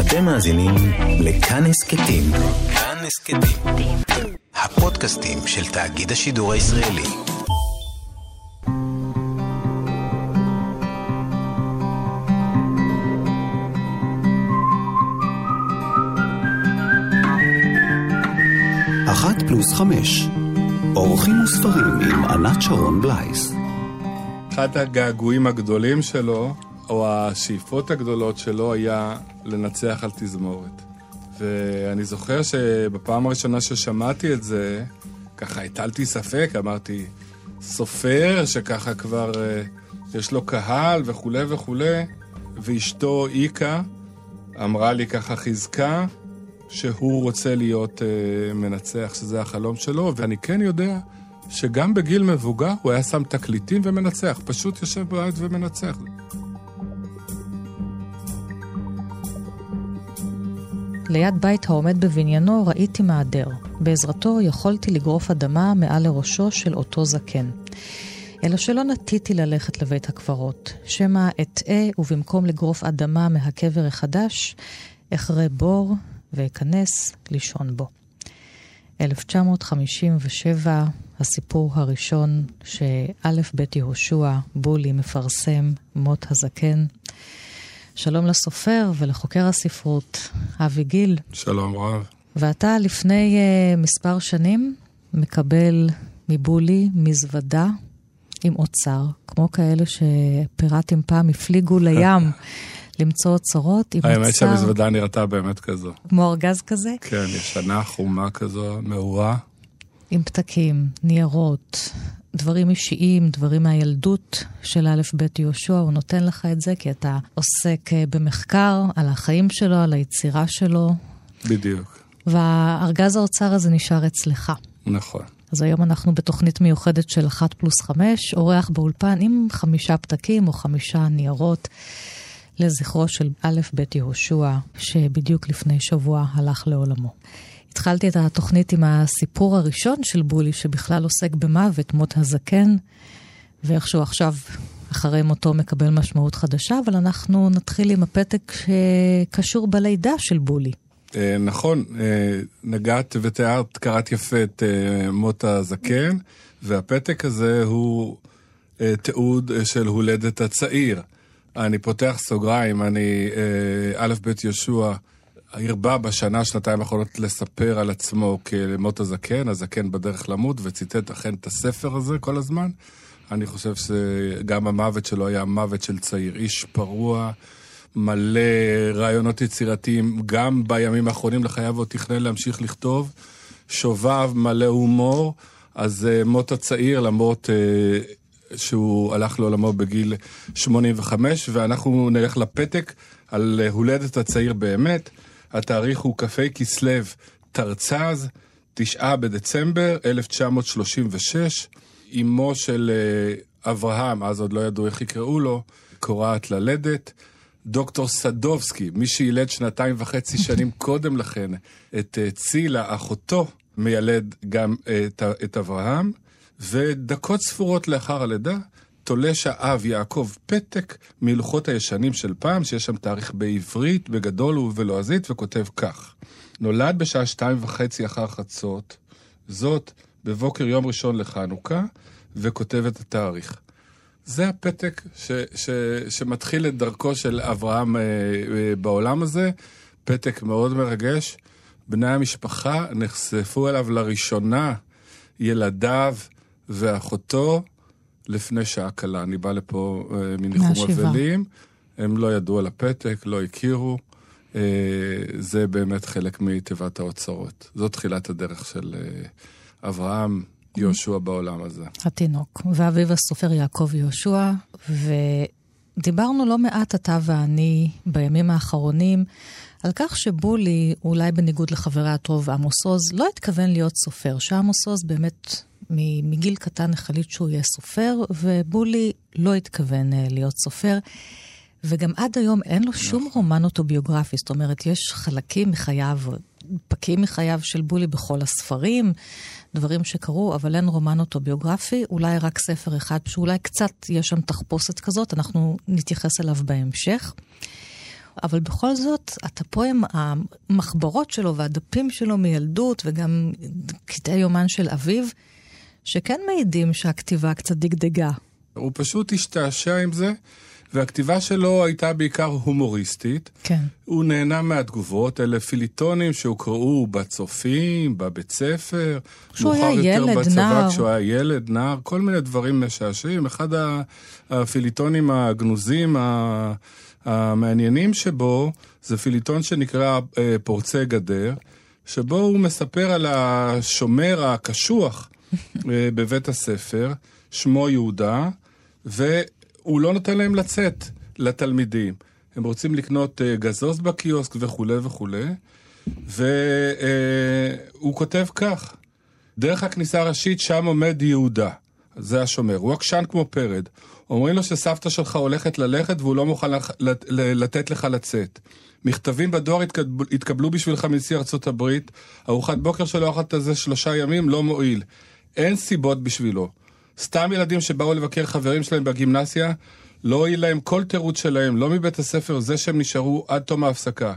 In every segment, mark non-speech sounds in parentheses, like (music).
אתם מאזינים לכאן הסכתים. כאן הסכתים. הפודקאסטים של תאגיד השידור הישראלי. אחת פלוס חמש. אורחים וספרים עם ענת שרון בלייס. אחד הגעגועים הגדולים שלו, או השאיפות הגדולות שלו, היה לנצח על תזמורת. ואני זוכר שבפעם הראשונה ששמעתי את זה, ככה הטלתי ספק, אמרתי, סופר שככה כבר uh, יש לו קהל וכולי וכולי, ואשתו איקה אמרה לי ככה חיזקה, שהוא רוצה להיות uh, מנצח, שזה החלום שלו, ואני כן יודע שגם בגיל מבוגר הוא היה שם תקליטים ומנצח, פשוט יושב בבית ומנצח. ליד בית העומד בבניינו ראיתי מעדר. בעזרתו יכולתי לגרוף אדמה מעל לראשו של אותו זקן. אלא שלא נטיתי ללכת לבית הקברות, שמא אטעה ובמקום לגרוף אדמה מהקבר החדש, אחרה בור ואכנס לישון בו. 1957, הסיפור הראשון שא' ב' יהושע, בולי, מפרסם, מות הזקן. שלום לסופר ולחוקר הספרות, אבי גיל. שלום רב. ואתה לפני uh, מספר שנים מקבל מבולי מזוודה עם אוצר, כמו כאלה שפיראטים פעם הפליגו לים (laughs) למצוא אוצרות עם אוצר. האמת שהמזוודה נראתה באמת כזו. כמו ארגז כזה? כן, ישנה, חומה כזו, מעורה. עם פתקים, ניירות, דברים אישיים, דברים מהילדות של א' ב' יהושע, הוא נותן לך את זה כי אתה עוסק אה, במחקר על החיים שלו, על היצירה שלו. בדיוק. והארגז האוצר הזה נשאר אצלך. נכון. אז היום אנחנו בתוכנית מיוחדת של 1 פלוס 5, אורח באולפן עם חמישה פתקים או חמישה ניירות לזכרו של א' ב' יהושע, שבדיוק לפני שבוע הלך לעולמו. התחלתי את התוכנית עם הסיפור הראשון של בולי, שבכלל עוסק במוות, מות הזקן, ואיכשהו עכשיו, אחרי מותו, מקבל משמעות חדשה, אבל אנחנו נתחיל עם הפתק שקשור בלידה של בולי. אה, נכון, אה, נגעת ותיארת, קראת יפה את אה, מות הזקן, והפתק הזה הוא תיעוד של הולדת הצעיר. אני פותח סוגריים, אני א' ב' יהושע הרבה בשנה, שנתיים האחרונות לספר על עצמו כמות הזקן, הזקן בדרך למות, וציטט אכן את הספר הזה כל הזמן. אני חושב שגם המוות שלו היה מוות של צעיר. איש פרוע, מלא רעיונות יצירתיים, גם בימים האחרונים לחייו הוא תכנן להמשיך לכתוב. שובב, מלא הומור. אז uh, מות הצעיר, למרות uh, שהוא הלך לעולמו בגיל 85, ואנחנו נלך לפתק על הולדת הצעיר באמת. התאריך הוא כ"ה כסלו תרצ"ז, תשעה בדצמבר 1936. אמו של אה, אברהם, אז עוד לא ידעו איך יקראו לו, קורעת ללדת. דוקטור סדובסקי, מי שילד שנתיים וחצי (laughs) שנים קודם לכן את אה, צילה, אחותו, מיילד גם אה, את, את אברהם. ודקות ספורות לאחר הלידה, תולש האב יעקב פתק מלוחות הישנים של פעם, שיש שם תאריך בעברית, בגדול ובלועזית, וכותב כך: נולד בשעה שתיים וחצי אחר חצות, זאת בבוקר יום ראשון לחנוכה, וכותב את התאריך. זה הפתק ש, ש, שמתחיל את דרכו של אברהם אה, אה, בעולם הזה, פתק מאוד מרגש. בני המשפחה נחשפו אליו לראשונה, ילדיו ואחותו, לפני שעה קלה. אני בא לפה uh, מניחום אבלים, הם לא ידעו על הפתק, לא הכירו. Uh, זה באמת חלק מתיבת האוצרות. זו תחילת הדרך של uh, אברהם, יהושע בעולם הזה. התינוק. ואביו הסופר יעקב יהושע, ודיברנו לא מעט, אתה ואני, בימים האחרונים, על כך שבולי, אולי בניגוד לחברי הטוב עמוס עוז, לא התכוון להיות סופר, שעמוס עוז באמת מגיל קטן החליט שהוא יהיה סופר, ובולי לא התכוון אה, להיות סופר. וגם עד היום אין לו שום נכון. רומן אוטוביוגרפי, זאת אומרת, יש חלקים מחייו, פקים מחייו של בולי בכל הספרים, דברים שקרו, אבל אין רומן אוטוביוגרפי, אולי רק ספר אחד, שאולי קצת יש שם תחפושת כזאת, אנחנו נתייחס אליו בהמשך. אבל בכל זאת, אתה פה עם המחברות שלו והדפים שלו מילדות, וגם קטעי יומן של אביו, שכן מעידים שהכתיבה קצת דגדגה. הוא פשוט השתעשע עם זה. והכתיבה שלו הייתה בעיקר הומוריסטית. כן. הוא נהנה מהתגובות, אלה פיליטונים שהוקראו בצופים, בבית ספר. כשהוא היה ילד, בצבא, נער. כשהוא היה ילד, נער, כל מיני דברים משעשעים. אחד הפיליטונים הגנוזים המעניינים שבו, זה פיליטון שנקרא אה, פורצי גדר, שבו הוא מספר על השומר הקשוח בבית הספר, שמו יהודה, ו... הוא לא נותן להם לצאת לתלמידים. הם רוצים לקנות uh, גזוז בקיוסק וכולי וכולי, והוא uh, כותב כך: דרך הכניסה הראשית שם עומד יהודה, זה השומר, הוא עקשן כמו פרד. אומרים לו שסבתא שלך הולכת ללכת והוא לא מוכן לח... לתת לך לצאת. מכתבים בדואר התקבלו, בשבילך מנשיא ארצות הברית, ארוחת בוקר שלא אכלת איזה שלושה ימים לא מועיל. אין סיבות בשבילו. סתם ילדים שבאו לבקר חברים שלהם בגימנסיה, לא הועיל להם כל תירוץ שלהם, לא מבית הספר, זה שהם נשארו עד תום ההפסקה.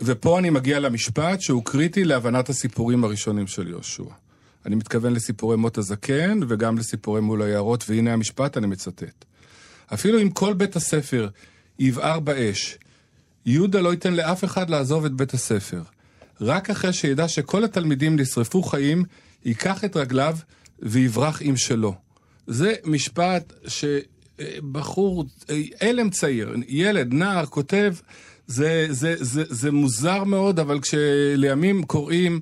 ופה אני מגיע למשפט שהוא קריטי להבנת הסיפורים הראשונים של יהושע. אני מתכוון לסיפורי מות הזקן וגם לסיפורי מול היערות, והנה המשפט, אני מצטט. אפילו אם כל בית הספר יבער באש, יהודה לא ייתן לאף אחד לעזוב את בית הספר. רק אחרי שידע שכל התלמידים נשרפו חיים, ייקח את רגליו ויברח עם שלו. זה משפט שבחור, הלם צעיר, ילד, נער, כותב, זה, זה, זה, זה מוזר מאוד, אבל כשלימים קוראים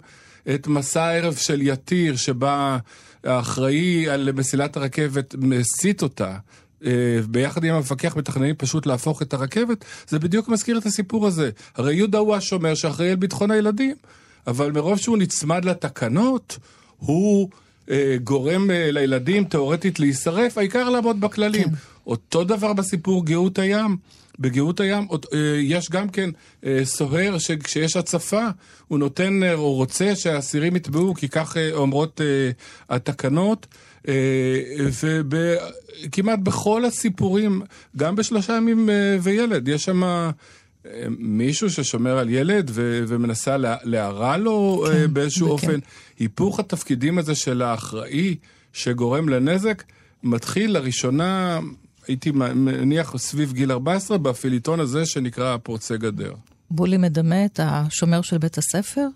את מסע הערב של יתיר, שבה האחראי על מסילת הרכבת מסית אותה, אה, ביחד עם המפקח מתכננים פשוט להפוך את הרכבת, זה בדיוק מזכיר את הסיפור הזה. הרי יהודה הוא השומר שאחראי על ביטחון הילדים, אבל מרוב שהוא נצמד לתקנות, הוא... אה, גורם אה, לילדים תאורטית להישרף, העיקר לעמוד בכללים. כן. אותו דבר בסיפור גאות הים. בגאות הים אה, יש גם כן סוהר שכשיש הצפה, הוא נותן או רוצה שהאסירים יטבעו, כי כך אומרות התקנות. וכמעט בכל הסיפורים, גם בשלושה ימים וילד, יש שם מישהו ששומר על ילד ו- ומנסה לה- להרע לו כן, uh, באיזשהו כן. אופן. היפוך התפקידים הזה של האחראי שגורם לנזק, מתחיל לראשונה, הייתי מניח סביב גיל 14, בפיליטון הזה שנקרא פורצי גדר. בולי מדמה את השומר של בית הספר,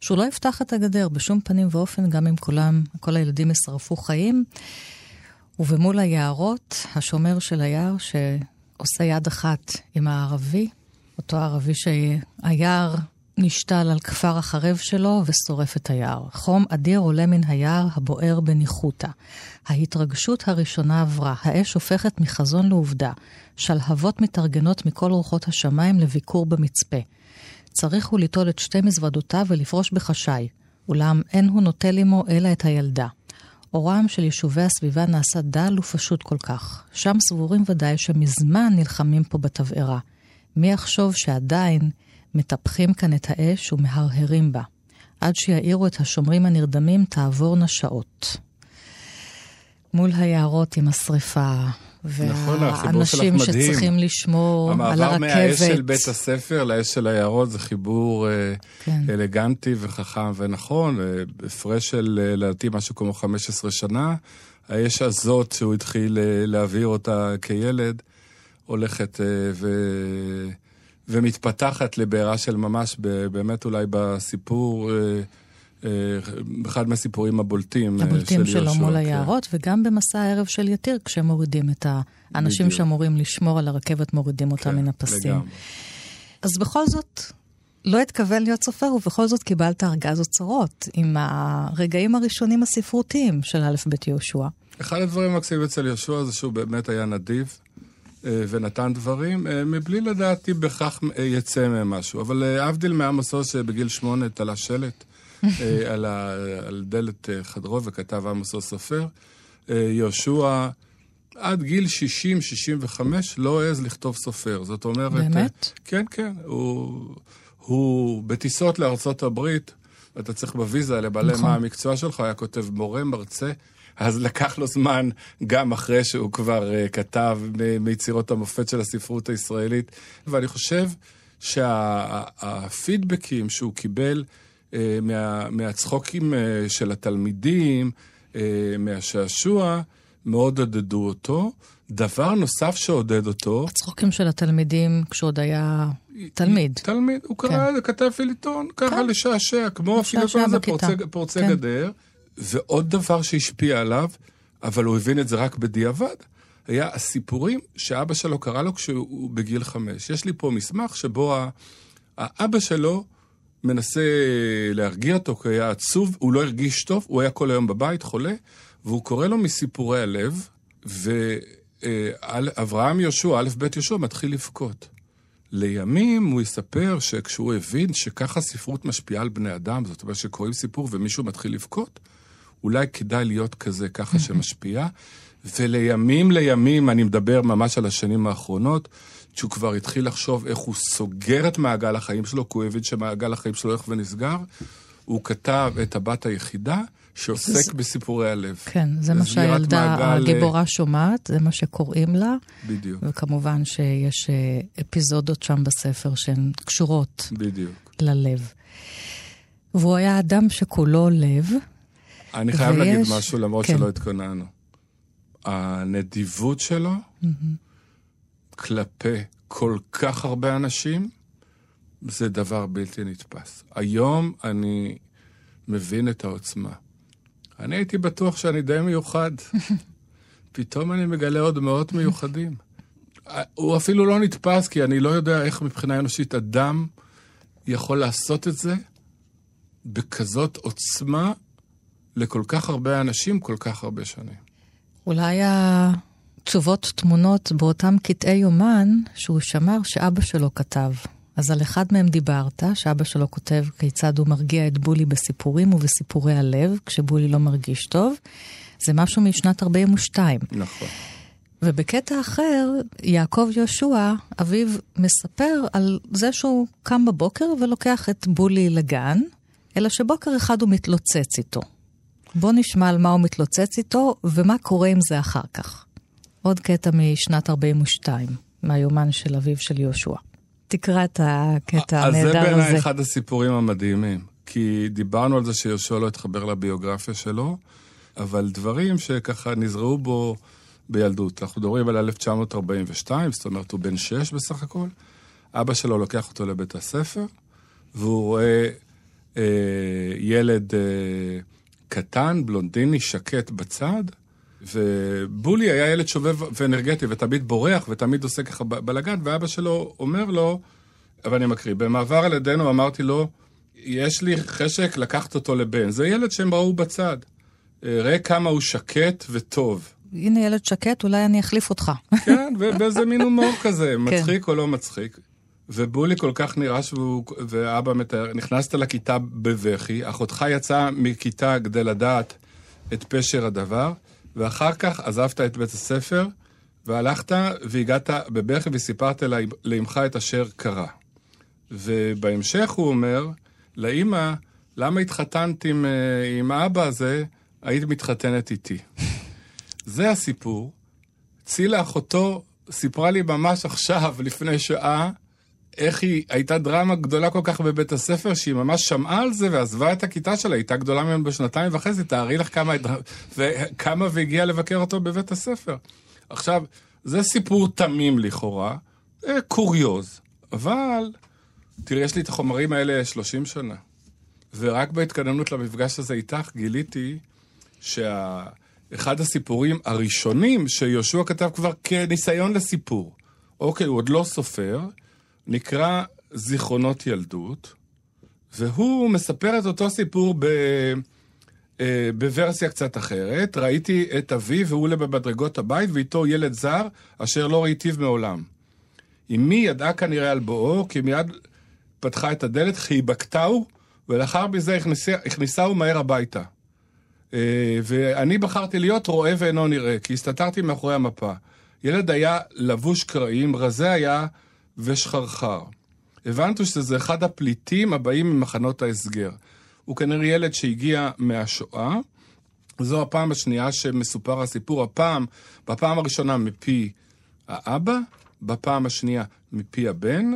שהוא לא יפתח את הגדר בשום פנים ואופן, גם אם כולם, כל הילדים ישרפו חיים. ובמול היערות, השומר של היער, שעושה יד אחת עם הערבי, אותו ערבי שהיער נשתל על כפר החרב שלו ושורף את היער. חום אדיר עולה מן היער הבוער בניחותא. ההתרגשות הראשונה עברה, האש הופכת מחזון לעובדה. שלהבות מתארגנות מכל רוחות השמיים לביקור במצפה. צריך הוא ליטול את שתי מזוודותיו ולפרוש בחשאי, אולם אין הוא נוטל עמו אלא את הילדה. אורם של יישובי הסביבה נעשה דל ופשוט כל כך. שם סבורים ודאי שמזמן נלחמים פה בתבערה. מי יחשוב שעדיין מטפחים כאן את האש ומהרהרים בה. עד שיעירו את השומרים הנרדמים תעבורנה שעות. מול היערות עם השריפה, נכון, והאנשים שצריכים לשמור על הרכבת. המעבר מהאש של בית הספר לאש של היערות זה חיבור אה, כן. אלגנטי וחכם ונכון, הפרש של אה, לדעתי משהו כמו 15 שנה. האש הזאת שהוא התחיל אה, להעביר אותה כילד, הולכת אה, ו... ומתפתחת לבעירה של ממש, באמת אולי בסיפור, אה, אה, אחד מהסיפורים הבולטים, הבולטים של שלו מול כן. היערות, וגם במסע הערב של יתיר, כשהם מורידים את האנשים בדיוק. שאמורים לשמור על הרכבת, מורידים אותם כן, מן הפסים. לגמרי. אז בכל זאת, לא התכוון להיות סופר, ובכל זאת קיבלת ארגז אוצרות עם הרגעים הראשונים הספרותיים של א' ב' יהושע. אחד הדברים המקסימים אצל יהושע זה שהוא באמת היה נדיב. אה, ונתן דברים, אה, מבלי לדעתי בכך אה, יצא מהם משהו. אבל להבדיל מעמוס עוז שבגיל שמונה תלה שלט (laughs) על, ה, על דלת חדרו וכתב עמוס עוז סופר, יהושע עד גיל 60-65 לא העז לכתוב סופר. זאת אומרת... באמת? כן, כן. הוא, הוא בטיסות לארצות הברית, אתה צריך בוויזה לבעלי נכון. מה המקצוע שלך, היה כותב מורה, מרצה. אז לקח לו זמן, גם אחרי שהוא כבר uh, כתב מיצירות המופת של הספרות הישראלית. ואני חושב שהפידבקים שהוא קיבל אה, מה, מהצחוקים אה, של התלמידים, אה, מהשעשוע, מאוד עודדו אותו. דבר נוסף שעודד אותו... הצחוקים של התלמידים כשעוד היה תלמיד. תלמיד, הוא קרא, כן. כתב פיליטון, ככה כן. לשעשע, כמו הפיליטון הזה פורצי, פורצי כן. גדר. ועוד דבר שהשפיע עליו, אבל הוא הבין את זה רק בדיעבד, היה הסיפורים שאבא שלו קרא לו כשהוא בגיל חמש. יש לי פה מסמך שבו האבא שלו מנסה להרגיע אותו, כי היה עצוב, הוא לא הרגיש טוב, הוא היה כל היום בבית, חולה, והוא קורא לו מסיפורי הלב, ואברהם יהושע, א' ב' יהושע, מתחיל לבכות. לימים הוא יספר שכשהוא הבין שככה ספרות משפיעה על בני אדם, זאת אומרת שקוראים סיפור ומישהו מתחיל לבכות, אולי כדאי להיות כזה ככה שמשפיע. ולימים לימים, אני מדבר ממש על השנים האחרונות, שהוא כבר התחיל לחשוב איך הוא סוגר את מעגל החיים שלו, כי הוא הבין שמעגל החיים שלו הולך ונסגר, הוא כתב את הבת היחידה, שעוסק זה... בסיפורי הלב. כן, זה מה שהילדה מעגל... הגיבורה שומעת, זה מה שקוראים לה. בדיוק. וכמובן שיש אה, אפיזודות שם בספר שהן קשורות. בדיוק. ללב. והוא היה אדם שכולו לב. אני חייב ויש... להגיד משהו למרות כן. שלא התכוננו. הנדיבות שלו mm-hmm. כלפי כל כך הרבה אנשים, זה דבר בלתי נתפס. היום אני מבין את העוצמה. אני הייתי בטוח שאני די מיוחד. (laughs) פתאום אני מגלה עוד מאות מיוחדים. הוא אפילו לא נתפס, כי אני לא יודע איך מבחינה אנושית אדם יכול לעשות את זה בכזאת עוצמה לכל כך הרבה אנשים כל כך הרבה שנים. אולי התשובות תמונות באותם קטעי יומן שהוא שמר שאבא שלו כתב. אז על אחד מהם דיברת, שאבא שלו כותב כיצד הוא מרגיע את בולי בסיפורים ובסיפורי הלב, כשבולי לא מרגיש טוב. זה משהו משנת 42. נכון. ובקטע אחר, יעקב יהושע, אביו, מספר על זה שהוא קם בבוקר ולוקח את בולי לגן, אלא שבוקר אחד הוא מתלוצץ איתו. בוא נשמע על מה הוא מתלוצץ איתו ומה קורה עם זה אחר כך. עוד קטע משנת 42, מהיומן של אביו של יהושע. תקרא את הקטע הנהדר הזה. אז זה בעיניי אחד הסיפורים המדהימים. כי דיברנו על זה שיהושע לא התחבר לביוגרפיה שלו, אבל דברים שככה נזרעו בו בילדות. אנחנו מדברים על 1942, זאת אומרת, הוא בן שש בסך הכל. אבא שלו לוקח אותו לבית הספר, והוא רואה אה, ילד אה, קטן, בלונדיני, שקט בצד, ובולי היה ילד שובב ואנרגטי, ותמיד בורח, ותמיד עושה ככה בלאגן, ואבא שלו אומר לו, אבל אני מקריא, במעבר על ידינו אמרתי לו, יש לי חשק לקחת אותו לבן. זה ילד שהם ראו בצד. אה, ראה כמה הוא שקט וטוב. הנה ילד שקט, אולי אני אחליף אותך. כן, ובאיזה מין הומור כזה, כן. מצחיק או לא מצחיק. ובולי כל כך שהוא, ואבא מתאר, נכנסת לכיתה בבכי, אחותך יצאה מכיתה כדי לדעת את פשר הדבר, ואחר כך עזבת את בית הספר, והלכת והגעת בבכי וסיפרת לאמך את אשר קרה. ובהמשך הוא אומר, לאימא, למה התחתנת עם, אה, עם האבא הזה, היית מתחתנת איתי. (laughs) זה הסיפור. צילה אחותו סיפרה לי ממש עכשיו, לפני שעה, איך היא הייתה דרמה גדולה כל כך בבית הספר, שהיא ממש שמעה על זה ועזבה את הכיתה שלה, היא הייתה גדולה ממנו בשנתיים וחצי, תארי לך כמה, וכמה והגיעה לבקר אותו בבית הספר. עכשיו, זה סיפור תמים לכאורה, זה קוריוז, אבל, תראי, יש לי את החומרים האלה 30 שנה, ורק בהתקדמות למפגש הזה איתך גיליתי שאחד הסיפורים הראשונים שיהושע כתב כבר כניסיון לסיפור, אוקיי, הוא עוד לא סופר, נקרא זיכרונות ילדות, והוא מספר את אותו סיפור ב... אה, בוורסיה קצת אחרת. ראיתי את אבי והוא עולה במדרגות הבית, ואיתו ילד זר, אשר לא ראיתיו מעולם. אמי ידעה כנראה על בואו, כי מיד פתחה את הדלת, חיבקתהו, ולאחר מזה הכניסהו מהר הביתה. אה, ואני בחרתי להיות רואה ואינו נראה, כי הסתתרתי מאחורי המפה. ילד היה לבוש קרעים, רזה היה ושחרחר. הבנתי שזה אחד הפליטים הבאים ממחנות ההסגר. הוא כנראה ילד שהגיע מהשואה. זו הפעם השנייה שמסופר הסיפור. הפעם, בפעם הראשונה מפי האבא, בפעם השנייה מפי הבן,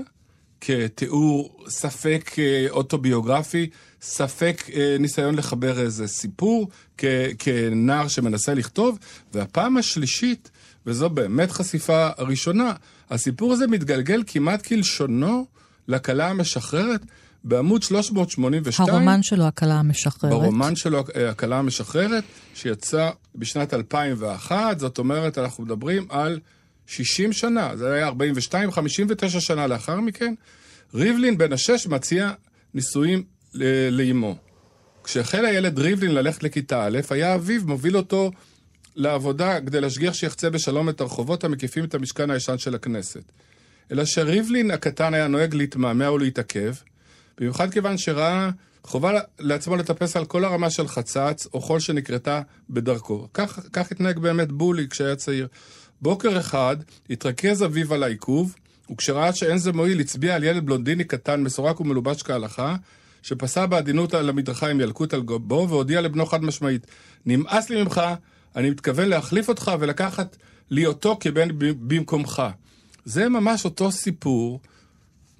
כתיאור ספק אה, אוטוביוגרפי, ספק אה, ניסיון לחבר איזה סיפור, כ, כנער שמנסה לכתוב, והפעם השלישית, וזו באמת חשיפה ראשונה, הסיפור הזה מתגלגל כמעט כלשונו לכלה המשחררת. בעמוד 382... הרומן שלו, הכלה המשחררת. ברומן שלו, הכלה המשחררת, שיצא בשנת 2001, זאת אומרת, אנחנו מדברים על 60 שנה, זה היה 42, 59 שנה לאחר מכן. ריבלין בן השש מציע נישואים לאימו. כשהחל הילד ריבלין ללכת לכיתה א', היה אביו מוביל אותו לעבודה כדי להשגיח שיחצה בשלום את הרחובות המקיפים את המשכן הישן של הכנסת. אלא שריבלין הקטן היה נוהג להתמהמה ולהתעכב, במיוחד כיוון שראה חובה לעצמו לטפס על כל הרמה של חצץ או חול שנקרתה בדרכו. כך, כך התנהג באמת בולי כשהיה צעיר. בוקר אחד התרכז אביו על העיכוב, וכשראה שאין זה מועיל, הצביע על ילד בלונדיני קטן, מסורק ומלובש כהלכה, שפסע בעדינות על המדרכה עם ילקוט על גובו, והודיע לבנו חד משמעית, נמאס לי ממך, אני מתכוון להחליף אותך ולקחת לי אותו כבן במקומך. זה ממש אותו סיפור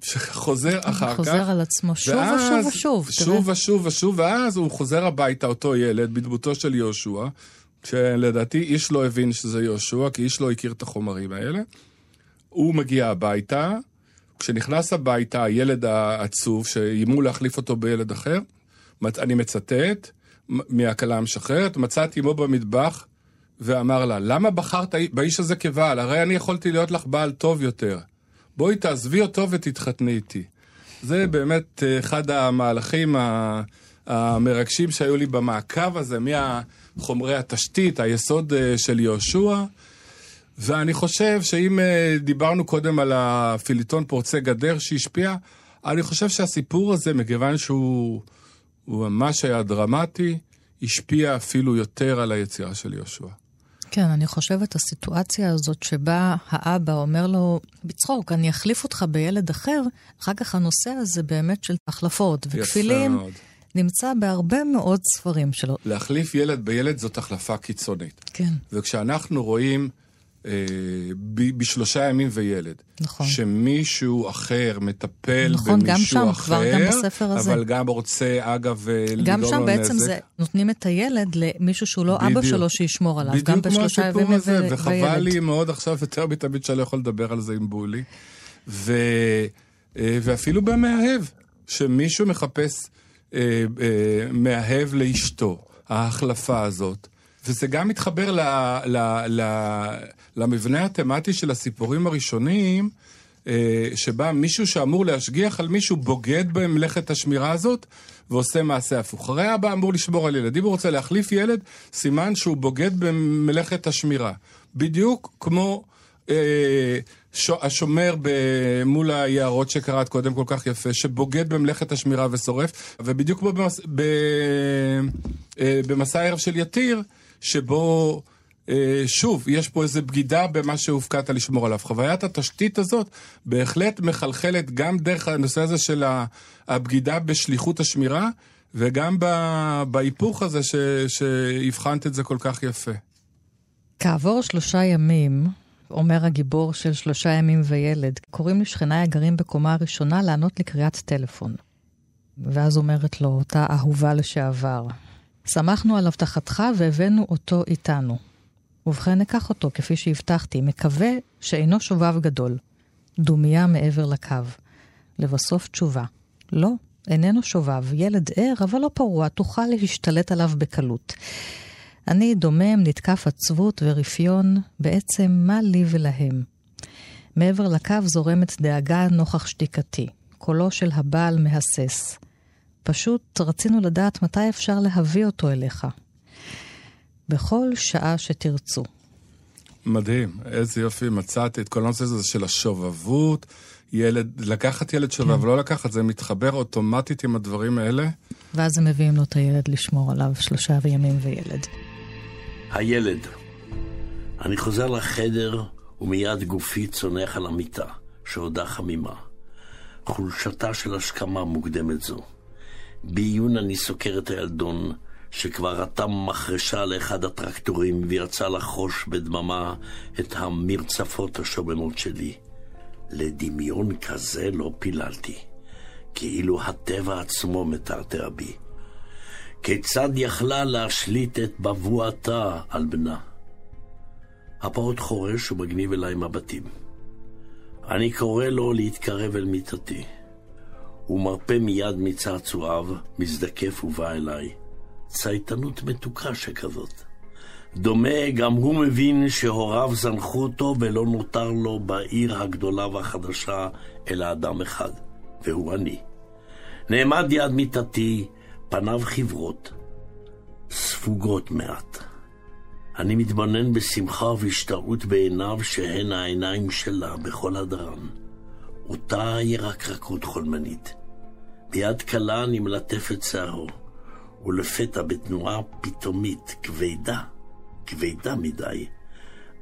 שחוזר אחר כך. חוזר על עצמו שוב ושוב ושוב. שוב ושוב ושוב, ואז הוא חוזר הביתה, אותו ילד, בדמותו של יהושע, שלדעתי איש לא הבין שזה יהושע, כי איש לא הכיר את החומרים האלה. הוא מגיע הביתה, כשנכנס הביתה הילד העצוב, שאיימו להחליף אותו בילד אחר, אני מצטט מהכלה המשחררת, מצא את אמו במטבח ואמר לה, למה בחרת באיש הזה כבעל? הרי אני יכולתי להיות לך בעל טוב יותר. בואי תעזבי אותו ותתחתני איתי. זה באמת אה, אחד המהלכים המרגשים שהיו לי במעקב הזה, מהחומרי התשתית, היסוד אה, של יהושע. ואני חושב שאם אה, דיברנו קודם על הפיליטון פורצי גדר שהשפיע, אני חושב שהסיפור הזה, מכיוון שהוא ממש היה דרמטי, השפיע אפילו יותר על היצירה של יהושע. כן, אני חושבת הסיטואציה הזאת שבה האבא אומר לו, בצחוק, אני אחליף אותך בילד אחר, אחר כך הנושא הזה באמת של החלפות וכפילים, נמצא בהרבה מאוד ספרים שלו. להחליף ילד בילד זאת החלפה קיצונית. כן. וכשאנחנו רואים ב- בשלושה ימים וילד. נכון. שמישהו אחר מטפל נכון, במישהו גם שם, אחר, כבר גם בספר הזה. אבל גם רוצה, אגב, אה, לגרום לו נזק. גם שם בעצם זה, נותנים את הילד למישהו שהוא לא בדיוק. אבא שלו שישמור עליו, גם בדיוק כמו בשלושה הסיפור ימים הזה, וחבל וילד. לי מאוד עכשיו יותר מתמיד שאני לא יכול לדבר על זה עם בולי. ו... אה, ואפילו במאהב, שמישהו מחפש אה, אה, מאהב לאשתו, ההחלפה הזאת. וזה גם מתחבר ל, ל, ל, למבנה התמטי של הסיפורים הראשונים, אה, שבה מישהו שאמור להשגיח על מישהו בוגד במלאכת השמירה הזאת ועושה מעשה הפוך. הרי אבא אמור לשמור על ילד. אם הוא רוצה להחליף ילד, סימן שהוא בוגד במלאכת השמירה. בדיוק כמו אה, ש... השומר ב... מול היערות שקראת קודם כל כך יפה, שבוגד במלאכת השמירה ושורף, ובדיוק כמו במס... ב... אה, במסע הערב של יתיר, שבו אה, שוב, יש פה איזו בגידה במה שהופקעת לשמור עליו. חוויית התשתית הזאת בהחלט מחלחלת גם דרך הנושא הזה של הבגידה בשליחות השמירה, וגם בהיפוך הזה ש... שהבחנת את זה כל כך יפה. כעבור שלושה ימים, אומר הגיבור של שלושה ימים וילד, קוראים לשכניי הגרים בקומה הראשונה לענות לקריאת טלפון. ואז אומרת לו אותה אהובה לשעבר, שמחנו על הבטחתך והבאנו אותו איתנו. ובכן ניקח אותו, כפי שהבטחתי, מקווה שאינו שובב גדול. דומיה מעבר לקו. לבסוף תשובה. לא, איננו שובב, ילד ער, אבל לא פרוע, תוכל להשתלט עליו בקלות. אני דומם, נתקף עצבות ורפיון, בעצם מה לי ולהם? מעבר לקו זורמת דאגה נוכח שתיקתי. קולו של הבעל מהסס. פשוט רצינו לדעת מתי אפשר להביא אותו אליך. בכל שעה שתרצו. מדהים, איזה יופי, מצאתי את כל הנושא הזה של השובבות, ילד, לקחת ילד שובב, כן. לא לקחת, זה מתחבר אוטומטית עם הדברים האלה. ואז הם מביאים לו את הילד לשמור עליו שלושה ימים וילד. הילד. אני חוזר לחדר ומיד גופי צונח על המיטה, שעודה חמימה. חולשתה של השכמה מוקדמת זו. בעיון אני סוקר את הילדון, שכבר רתם מחרשה לאחד הטרקטורים ויצא לחוש בדממה את המרצפות השוממות שלי. לדמיון כזה לא פיללתי, כאילו הטבע עצמו מטרטר בי. כיצד יכלה להשליט את בבואתה על בנה? הפעוט חורש ומגניב אליי מבטים. אני קורא לו להתקרב אל מיטתי. הוא מרפה מיד מצעצועיו, מזדקף ובא אליי. צייתנות מתוקה שכזאת. דומה גם הוא מבין שהוריו זנחו אותו ולא נותר לו בעיר הגדולה והחדשה אלא אדם אחד, והוא אני. נעמד יד מיטתי, פניו חברות, ספוגות מעט. אני מתבונן בשמחה ובהשתאות בעיניו שהן העיניים שלה בכל הדרן. אותה ירקרקות חולמנית. ביד קלה אני מלטף את שערו, ולפתע בתנועה פתאומית, כבדה, כבדה מדי,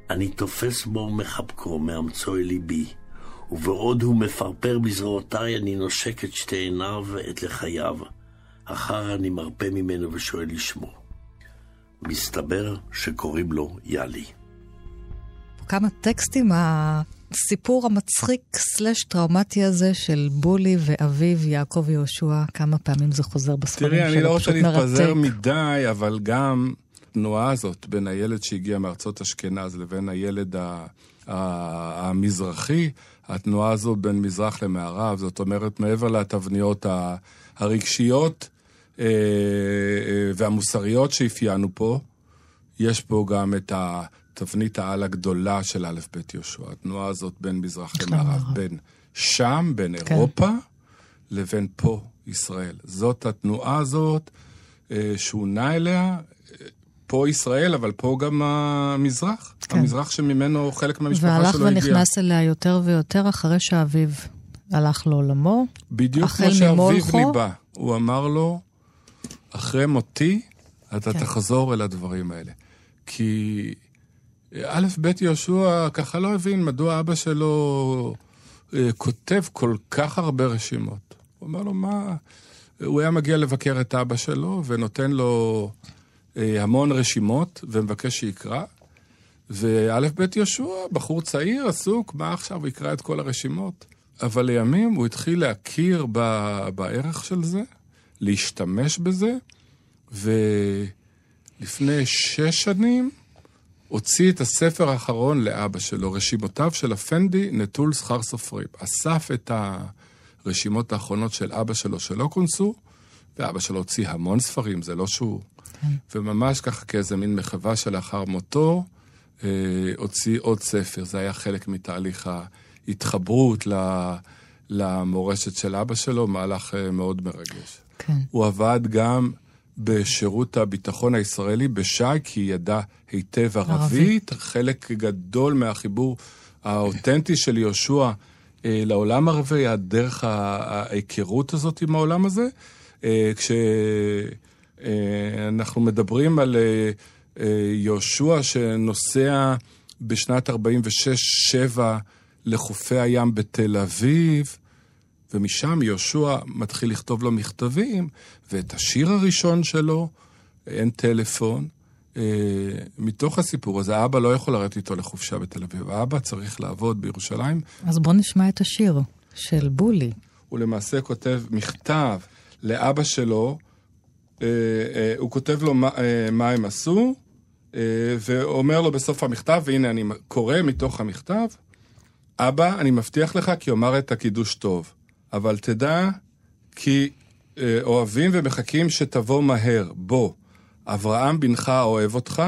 אני תופס בו ומחבקו, מאמצו אל ליבי, ובעוד הוא מפרפר בזרועותיי, אני נושק את שתי עיניו ואת לחייו. אחר אני מרפה ממנו ושואל לשמו. מסתבר שקוראים לו יאלי. כמה טקסטים, הסיפור המצחיק סלש טראומטי הזה של בולי ואביו יעקב יהושע, כמה פעמים זה חוזר בספרים שלו, תראי, אני לא רוצה להתפזר מדי, אבל גם התנועה הזאת בין הילד שהגיע מארצות אשכנז לבין הילד ה... המזרחי, התנועה הזו בין מזרח למערב, זאת אומרת, מעבר לתבניות הרגשיות אה, אה, והמוסריות שאפיינו פה, יש פה גם את התבנית העל הגדולה של א' ב' יהושע, התנועה הזאת בין מזרח למערב, בין שם, בין כן. אירופה, לבין פה, ישראל. זאת התנועה הזאת אה, שהוא נע אליה, פה ישראל, אבל פה גם המזרח. כן. המזרח שממנו חלק מהמשפחה שלו הגיע. והלך ונכנס אליה יותר ויותר אחרי שאביו הלך לעולמו. בדיוק כמו שאביו ניבא. הוא אמר לו, אחרי מותי, אתה כן. תחזור אל הדברים האלה. כי א', ב' יהושע ככה לא הבין מדוע אבא שלו אה, כותב כל כך הרבה רשימות. הוא אומר לו, מה... הוא היה מגיע לבקר את אבא שלו ונותן לו אה, המון רשימות ומבקש שיקרא. וא' ב' יהושע, בחור צעיר, עסוק, מה עכשיו, הוא יקרא את כל הרשימות. אבל לימים הוא התחיל להכיר ב, בערך של זה, להשתמש בזה, ולפני שש שנים הוציא את הספר האחרון לאבא שלו, רשימותיו של אפנדי נטול שכר סופרים. אסף את הרשימות האחרונות של אבא שלו שלא כונסו, ואבא שלו הוציא המון ספרים, זה לא שהוא כן. וממש ככה כאיזה מין מחווה שלאחר מותו, אה, הוציא עוד ספר. זה היה חלק מתהליך ההתחברות ל, למורשת של אבא שלו, מהלך אה, מאוד מרגש. כן. הוא עבד גם בשירות הביטחון הישראלי בש"י, כי ידע היטב ערבית. חלק גדול מהחיבור האותנטי של יהושע אה, לעולם הערבי היה דרך ההיכרות הזאת עם העולם הזה. אה, כש... אה, מדברים על יהושע שנוסע בשנת 46-7 לחופי הים בתל אביב, ומשם יהושע מתחיל לכתוב לו מכתבים, ואת השיר הראשון שלו, אין טלפון. מתוך הסיפור הזה, האבא לא יכול לרדת איתו לחופשה בתל אביב. האבא צריך לעבוד בירושלים. אז בוא נשמע את השיר של בולי. הוא למעשה כותב מכתב לאבא שלו, אה, אה, הוא כותב לו מה, אה, מה הם עשו, ואומר לו בסוף המכתב, והנה אני קורא מתוך המכתב, אבא, אני מבטיח לך כי אומר את הקידוש טוב, אבל תדע כי אוהבים ומחכים שתבוא מהר, בוא. אברהם בנך אוהב אותך,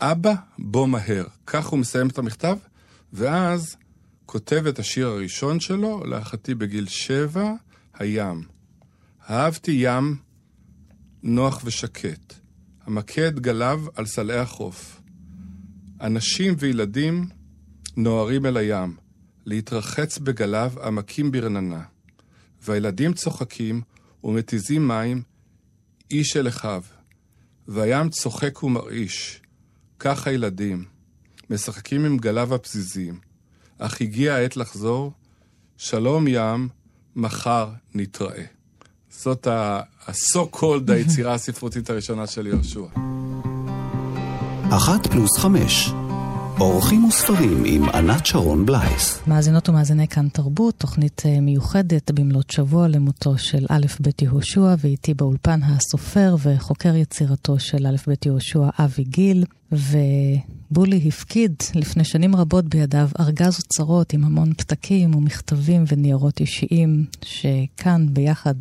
אבא, בוא מהר. כך הוא מסיים את המכתב, ואז כותב את השיר הראשון שלו, לאחתי בגיל שבע, הים. אהבתי ים נוח ושקט, המכה את גליו על סלעי החוף. אנשים וילדים נוהרים אל הים, להתרחץ בגליו עמקים ברננה. והילדים צוחקים ומתיזים מים, איש אל אחיו. והים צוחק ומרעיש. כך הילדים, משחקים עם גליו הפזיזים. אך הגיעה העת לחזור, שלום ים, מחר נתראה. זאת ה-so called (laughs) היצירה הספרותית הראשונה של יהושע. אחת פלוס חמש. אורחים וספרים עם ענת שרון בלייס. מאזינות ומאזיני כאן תרבות, תוכנית אה, מיוחדת במלאת שבוע למותו של א' ב' יהושע, ואיתי באולפן הסופר וחוקר יצירתו של א' ב' יהושע, אבי גיל, ובולי הפקיד לפני שנים רבות בידיו ארגז אוצרות עם המון פתקים ומכתבים וניירות אישיים, שכאן ביחד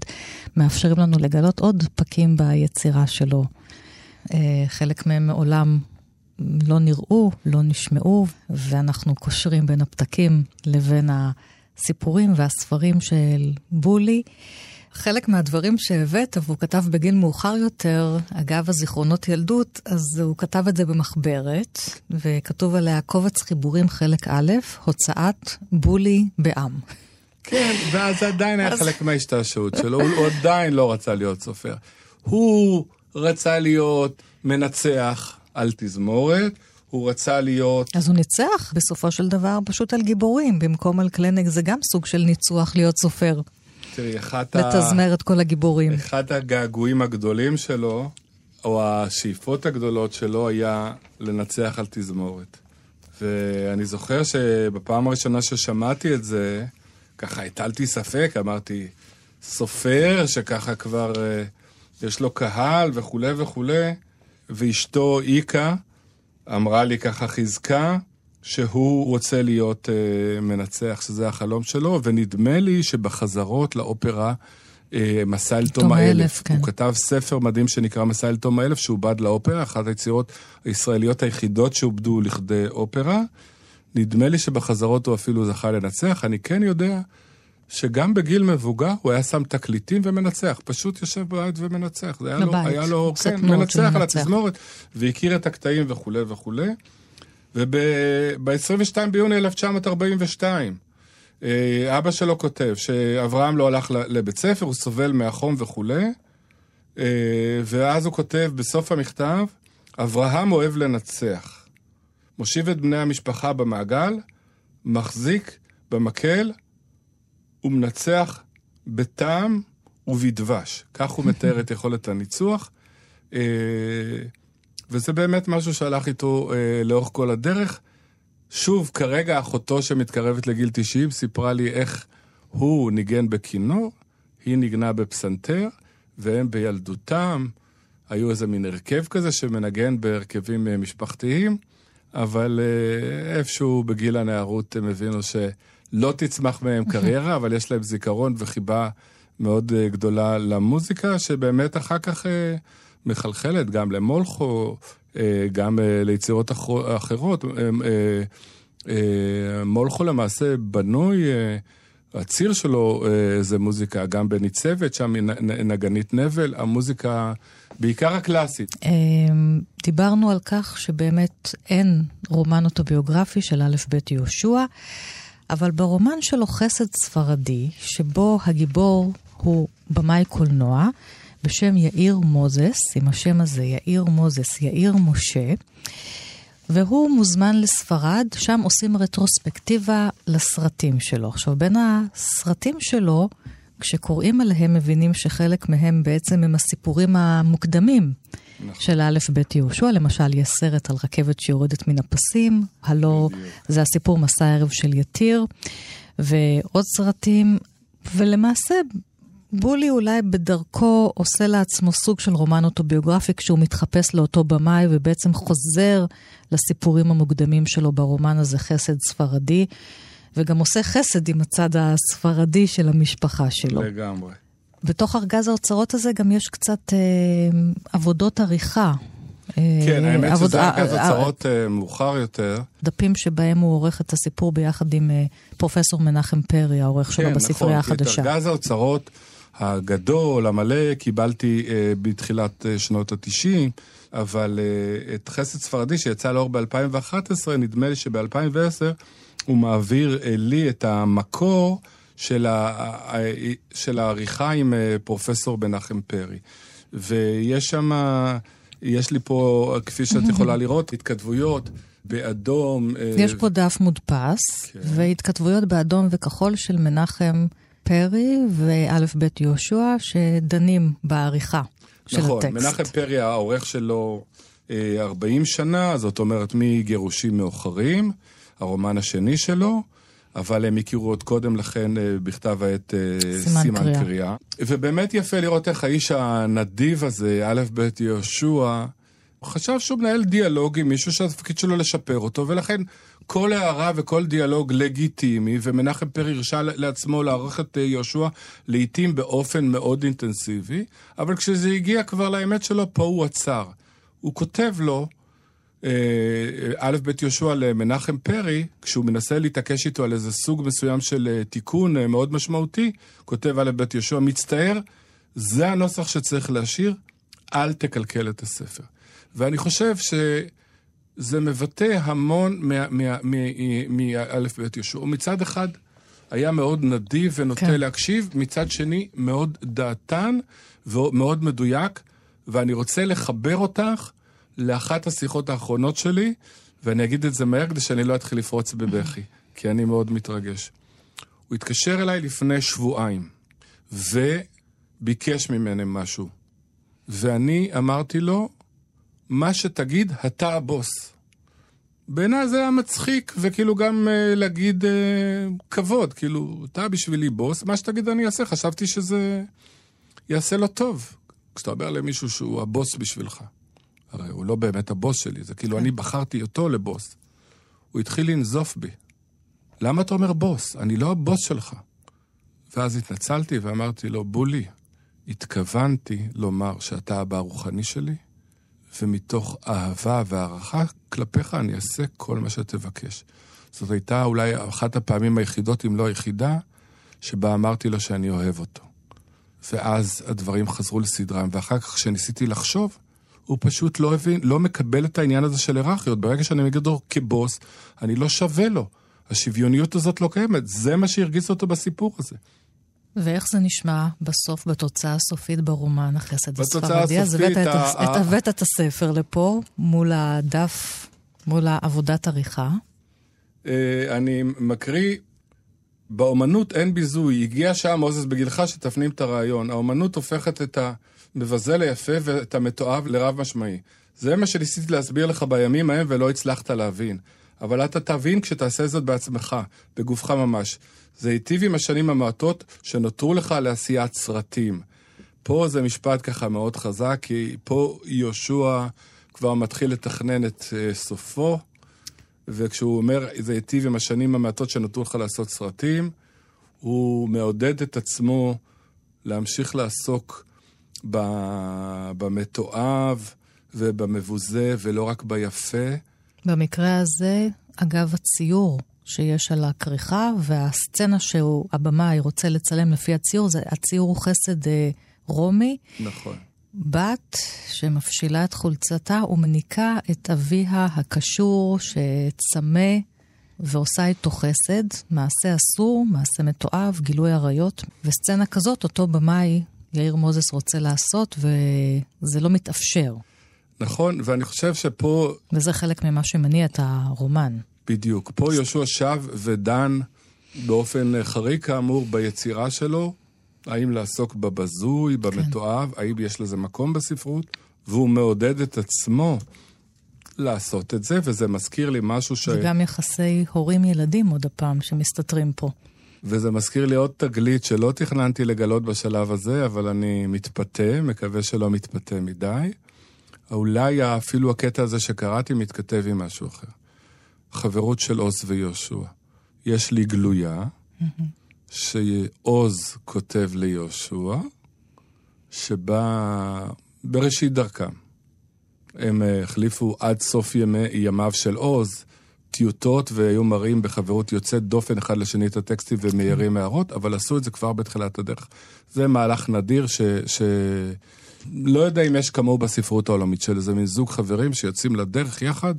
מאפשרים לנו לגלות עוד פקים ביצירה שלו. אה, חלק מהם מעולם לא נראו, לא נשמעו, ואנחנו קושרים בין הפתקים לבין הסיפורים והספרים של בולי. חלק מהדברים שהבאת, והוא כתב בגיל מאוחר יותר, אגב הזיכרונות ילדות, אז הוא כתב את זה במחברת, וכתוב עליה קובץ חיבורים חלק א', הוצאת בולי בעם. כן, ואז עדיין היה חלק מההשתעשעות שלו, הוא עדיין לא רצה להיות סופר. הוא רצה להיות מנצח, על תזמורת. הוא רצה להיות... אז הוא ניצח בסופו של דבר פשוט על גיבורים, במקום על קלנק זה גם סוג של ניצוח להיות סופר. תראי, אחת ה... לתזמר את כל הגיבורים. אחד הגעגועים הגדולים שלו, או השאיפות הגדולות שלו, היה לנצח על תזמורת. ואני זוכר שבפעם הראשונה ששמעתי את זה, ככה הטלתי ספק, אמרתי, סופר שככה כבר אה, יש לו קהל וכולי וכולי. ואשתו איקה אמרה לי ככה חיזקה שהוא רוצה להיות uh, מנצח, שזה החלום שלו, ונדמה לי שבחזרות לאופרה uh, מסע אל תום האלף, כן. הוא כתב ספר מדהים שנקרא מסע אל תום האלף, שעובד לאופרה, אחת היצירות הישראליות היחידות שעובדו לכדי אופרה. נדמה לי שבחזרות הוא אפילו זכה לנצח. אני כן יודע שגם בגיל מבוגר הוא היה שם תקליטים ומנצח, פשוט יושב בבית ומנצח. זה היה לו, היה לו, כן, מנצח על התזמורת, והכיר את הקטעים וכולי וכולי. וב-22 ביוני 1942, אה, אבא שלו כותב שאברהם לא הלך לבית ספר, הוא סובל מהחום וכולי, אה, ואז הוא כותב בסוף המכתב, אברהם אוהב לנצח. מושיב את בני המשפחה במעגל, מחזיק במקל הוא מנצח בטעם ובדבש. כך הוא מתאר את יכולת הניצוח. אה, וזה באמת משהו שהלך איתו אה, לאורך כל הדרך. שוב, כרגע אחותו שמתקרבת לגיל 90 סיפרה לי איך הוא ניגן בכינור, היא ניגנה בפסנתר, והם בילדותם היו איזה מין הרכב כזה שמנגן בהרכבים אה, משפחתיים, אבל איפשהו בגיל הנערות הם הבינו ש... לא תצמח מהם קריירה, אבל יש להם זיכרון וחיבה מאוד uh, גדולה למוזיקה, שבאמת אחר כך uh, מחלחלת גם למולכו, uh, גם ליצירות אח... אחרות. מולכו למעשה בנוי, הציר שלו זה מוזיקה, גם בניצבת, שם נגנית נבל, המוזיקה, בעיקר הקלאסית. דיברנו על כך שבאמת אין רומן אוטוביוגרפי של א' ב' יהושע. אבל ברומן שלו חסד ספרדי, שבו הגיבור הוא במאי קולנוע, בשם יאיר מוזס, עם השם הזה, יאיר מוזס, יאיר משה, והוא מוזמן לספרד, שם עושים רטרוספקטיבה לסרטים שלו. עכשיו, בין הסרטים שלו, כשקוראים עליהם מבינים שחלק מהם בעצם הם הסיפורים המוקדמים נכון. של א' ב' יהושע. למשל, יש סרט על רכבת שיורדת מן הפסים, הלא זה הסיפור מסע הערב של יתיר, ועוד סרטים, ולמעשה... בולי אולי בדרכו עושה לעצמו סוג של רומן אוטוביוגרפי כשהוא מתחפש לאותו במאי ובעצם חוזר לסיפורים המוקדמים שלו ברומן הזה, חסד ספרדי, וגם עושה חסד עם הצד הספרדי של המשפחה שלו. לגמרי. בתוך ארגז האוצרות הזה גם יש קצת אה, עבודות עריכה. כן, אה, האמת עבוד... שזה ארגז אה, אה, מאוחר יותר. דפים שבהם הוא עורך את הסיפור ביחד עם אה, פרופסור מנחם פרי, העורך כן, שלו בספרייה נכון, החדשה. כן, נכון, את ארגז האוצרות הגדול, המלא, קיבלתי אה, בתחילת אה, שנות ה-90, אבל אה, את חסד ספרדי שיצא לאור ב-2011, נדמה לי שב-2010 הוא מעביר אה, לי את המקור. של, ה, של העריכה עם אה, פרופסור מנחם פרי. ויש שם, יש לי פה, כפי שאת (laughs) יכולה לראות, התכתבויות. באדום. אה, יש פה דף מודפס, כן. והתכתבויות באדום וכחול של מנחם פרי ואלף בית יהושע, שדנים בעריכה של נכון, הטקסט. נכון, מנחם פרי, העורך שלו, 40 שנה, זאת אומרת מגירושים מאוחרים, הרומן השני שלו, אבל הם הכירו עוד קודם לכן אה, בכתב העת אה, סימן סימן קריאה. קריאה. ובאמת יפה לראות איך האיש הנדיב הזה, א' ב' יהושע, חשב שהוא מנהל דיאלוג עם מישהו שהתפקיד שלו לשפר אותו, ולכן כל הערה וכל דיאלוג לגיטימי, ומנחם פרי הרשה לעצמו לערוך את אה, יהושע לעיתים באופן מאוד אינטנסיבי, אבל כשזה הגיע כבר לאמת שלו, פה הוא עצר. הוא כותב לו, א' ב' יהושע למנחם פרי, כשהוא מנסה להתעקש איתו על איזה סוג מסוים של אה, תיקון אה, מאוד משמעותי, כותב א' ב' יהושע, מצטער, זה הנוסח שצריך להשאיר, אל תקלקל את הספר. ואני חושב שזה מבטא המון מאלף בית יהושע. הוא מצד אחד היה מאוד נדיב ונוטה. כן. להקשיב, מצד שני מאוד דעתן ומאוד מדויק, ואני רוצה לחבר אותך לאחת השיחות האחרונות שלי, ואני אגיד את זה מהר כדי שאני לא אתחיל לפרוץ בבכי, (laughs) כי אני מאוד מתרגש. הוא התקשר אליי לפני שבועיים, וביקש ממני משהו. ואני אמרתי לו, מה שתגיד, אתה הבוס. בעיניי זה היה מצחיק, וכאילו גם uh, להגיד uh, כבוד, כאילו, אתה בשבילי בוס, מה שתגיד אני אעשה. חשבתי שזה יעשה לו טוב. כשאתה אומר למישהו שהוא הבוס בשבילך. הרי הוא לא באמת הבוס שלי, זה כאילו אני בחרתי אותו לבוס. הוא התחיל לנזוף בי. למה אתה אומר בוס? אני לא הבוס שלך. ואז התנצלתי ואמרתי לו, בולי, התכוונתי לומר שאתה האבא הרוחני שלי, ומתוך אהבה והערכה כלפיך אני אעשה כל מה שתבקש. זאת הייתה אולי אחת הפעמים היחידות, אם לא היחידה, שבה אמרתי לו שאני אוהב אותו. ואז הדברים חזרו לסדרם, ואחר כך כשניסיתי לחשוב, הוא פשוט לא הבין, לא מקבל את העניין הזה של היררכיות. ברגע שאני מגיד אותו כבוס, אני לא שווה לו. השוויוניות הזאת לא קיימת. זה מה שהרגיז אותו בסיפור הזה. ואיך זה נשמע בסוף, בתוצאה הסופית ברומן החסד הספרדי? אז הבאת את ה- ה- את- הבאת את הספר לפה, מול הדף, מול העבודת עריכה. אה, אני מקריא, באומנות אין ביזוי. הגיע שעה מוזס בגילך שתפנים את הרעיון. האומנות הופכת את המבזה ליפה ואת המתועב לרב משמעי. זה מה שניסיתי להסביר לך בימים ההם ולא הצלחת להבין. אבל אתה תבין כשתעשה זאת בעצמך, בגופך ממש. זה היטיב עם השנים המעטות שנותרו לך לעשיית סרטים. פה זה משפט ככה מאוד חזק, כי פה יהושע כבר מתחיל לתכנן את uh, סופו, וכשהוא אומר, זה היטיב עם השנים המעטות שנותרו לך לעשות סרטים, הוא מעודד את עצמו להמשיך לעסוק במתועב ובמבוזה, ולא רק ביפה. במקרה הזה, אגב, הציור שיש על הכריכה, והסצנה שהבמאי רוצה לצלם לפי הציור, זה, הציור הוא חסד אה, רומי. נכון. בת שמפשילה את חולצתה ומניקה את אביה הקשור שצמא ועושה איתו חסד, מעשה אסור, מעשה מתועב, גילוי עריות. וסצנה כזאת אותו במאי יאיר מוזס רוצה לעשות, וזה לא מתאפשר. נכון, ואני חושב שפה, וזה חלק ממה שמניע את הרומן. בדיוק, פה יהושע שב ודן באופן חריג כאמור ביצירה שלו, האם לעסוק בבזוי, במתועב, האם יש לזה מקום בספרות, והוא מעודד את עצמו לעשות את זה, וזה מזכיר לי משהו ש... וגם יחסי הורים-ילדים עוד הפעם שמסתתרים פה. וזה מזכיר לי עוד תגלית שלא תכננתי לגלות בשלב הזה, אבל אני מתפתה, מקווה שלא מתפתה מדי. אולי אפילו הקטע הזה שקראתי מתכתב עם משהו אחר. חברות של עוז ויהושע. יש לי גלויה, שעוז כותב ליהושע, שבה בראשית דרכם. הם אה, החליפו עד סוף ימי, ימיו של עוז טיוטות והיו מראים בחברות יוצאת דופן אחד לשני את הטקסטים ומעירים הערות, אבל עשו את זה כבר בתחילת הדרך. זה מהלך נדיר ש... ש... לא יודע אם יש כמוהו בספרות העולמית של איזה מין זוג חברים שיוצאים לדרך יחד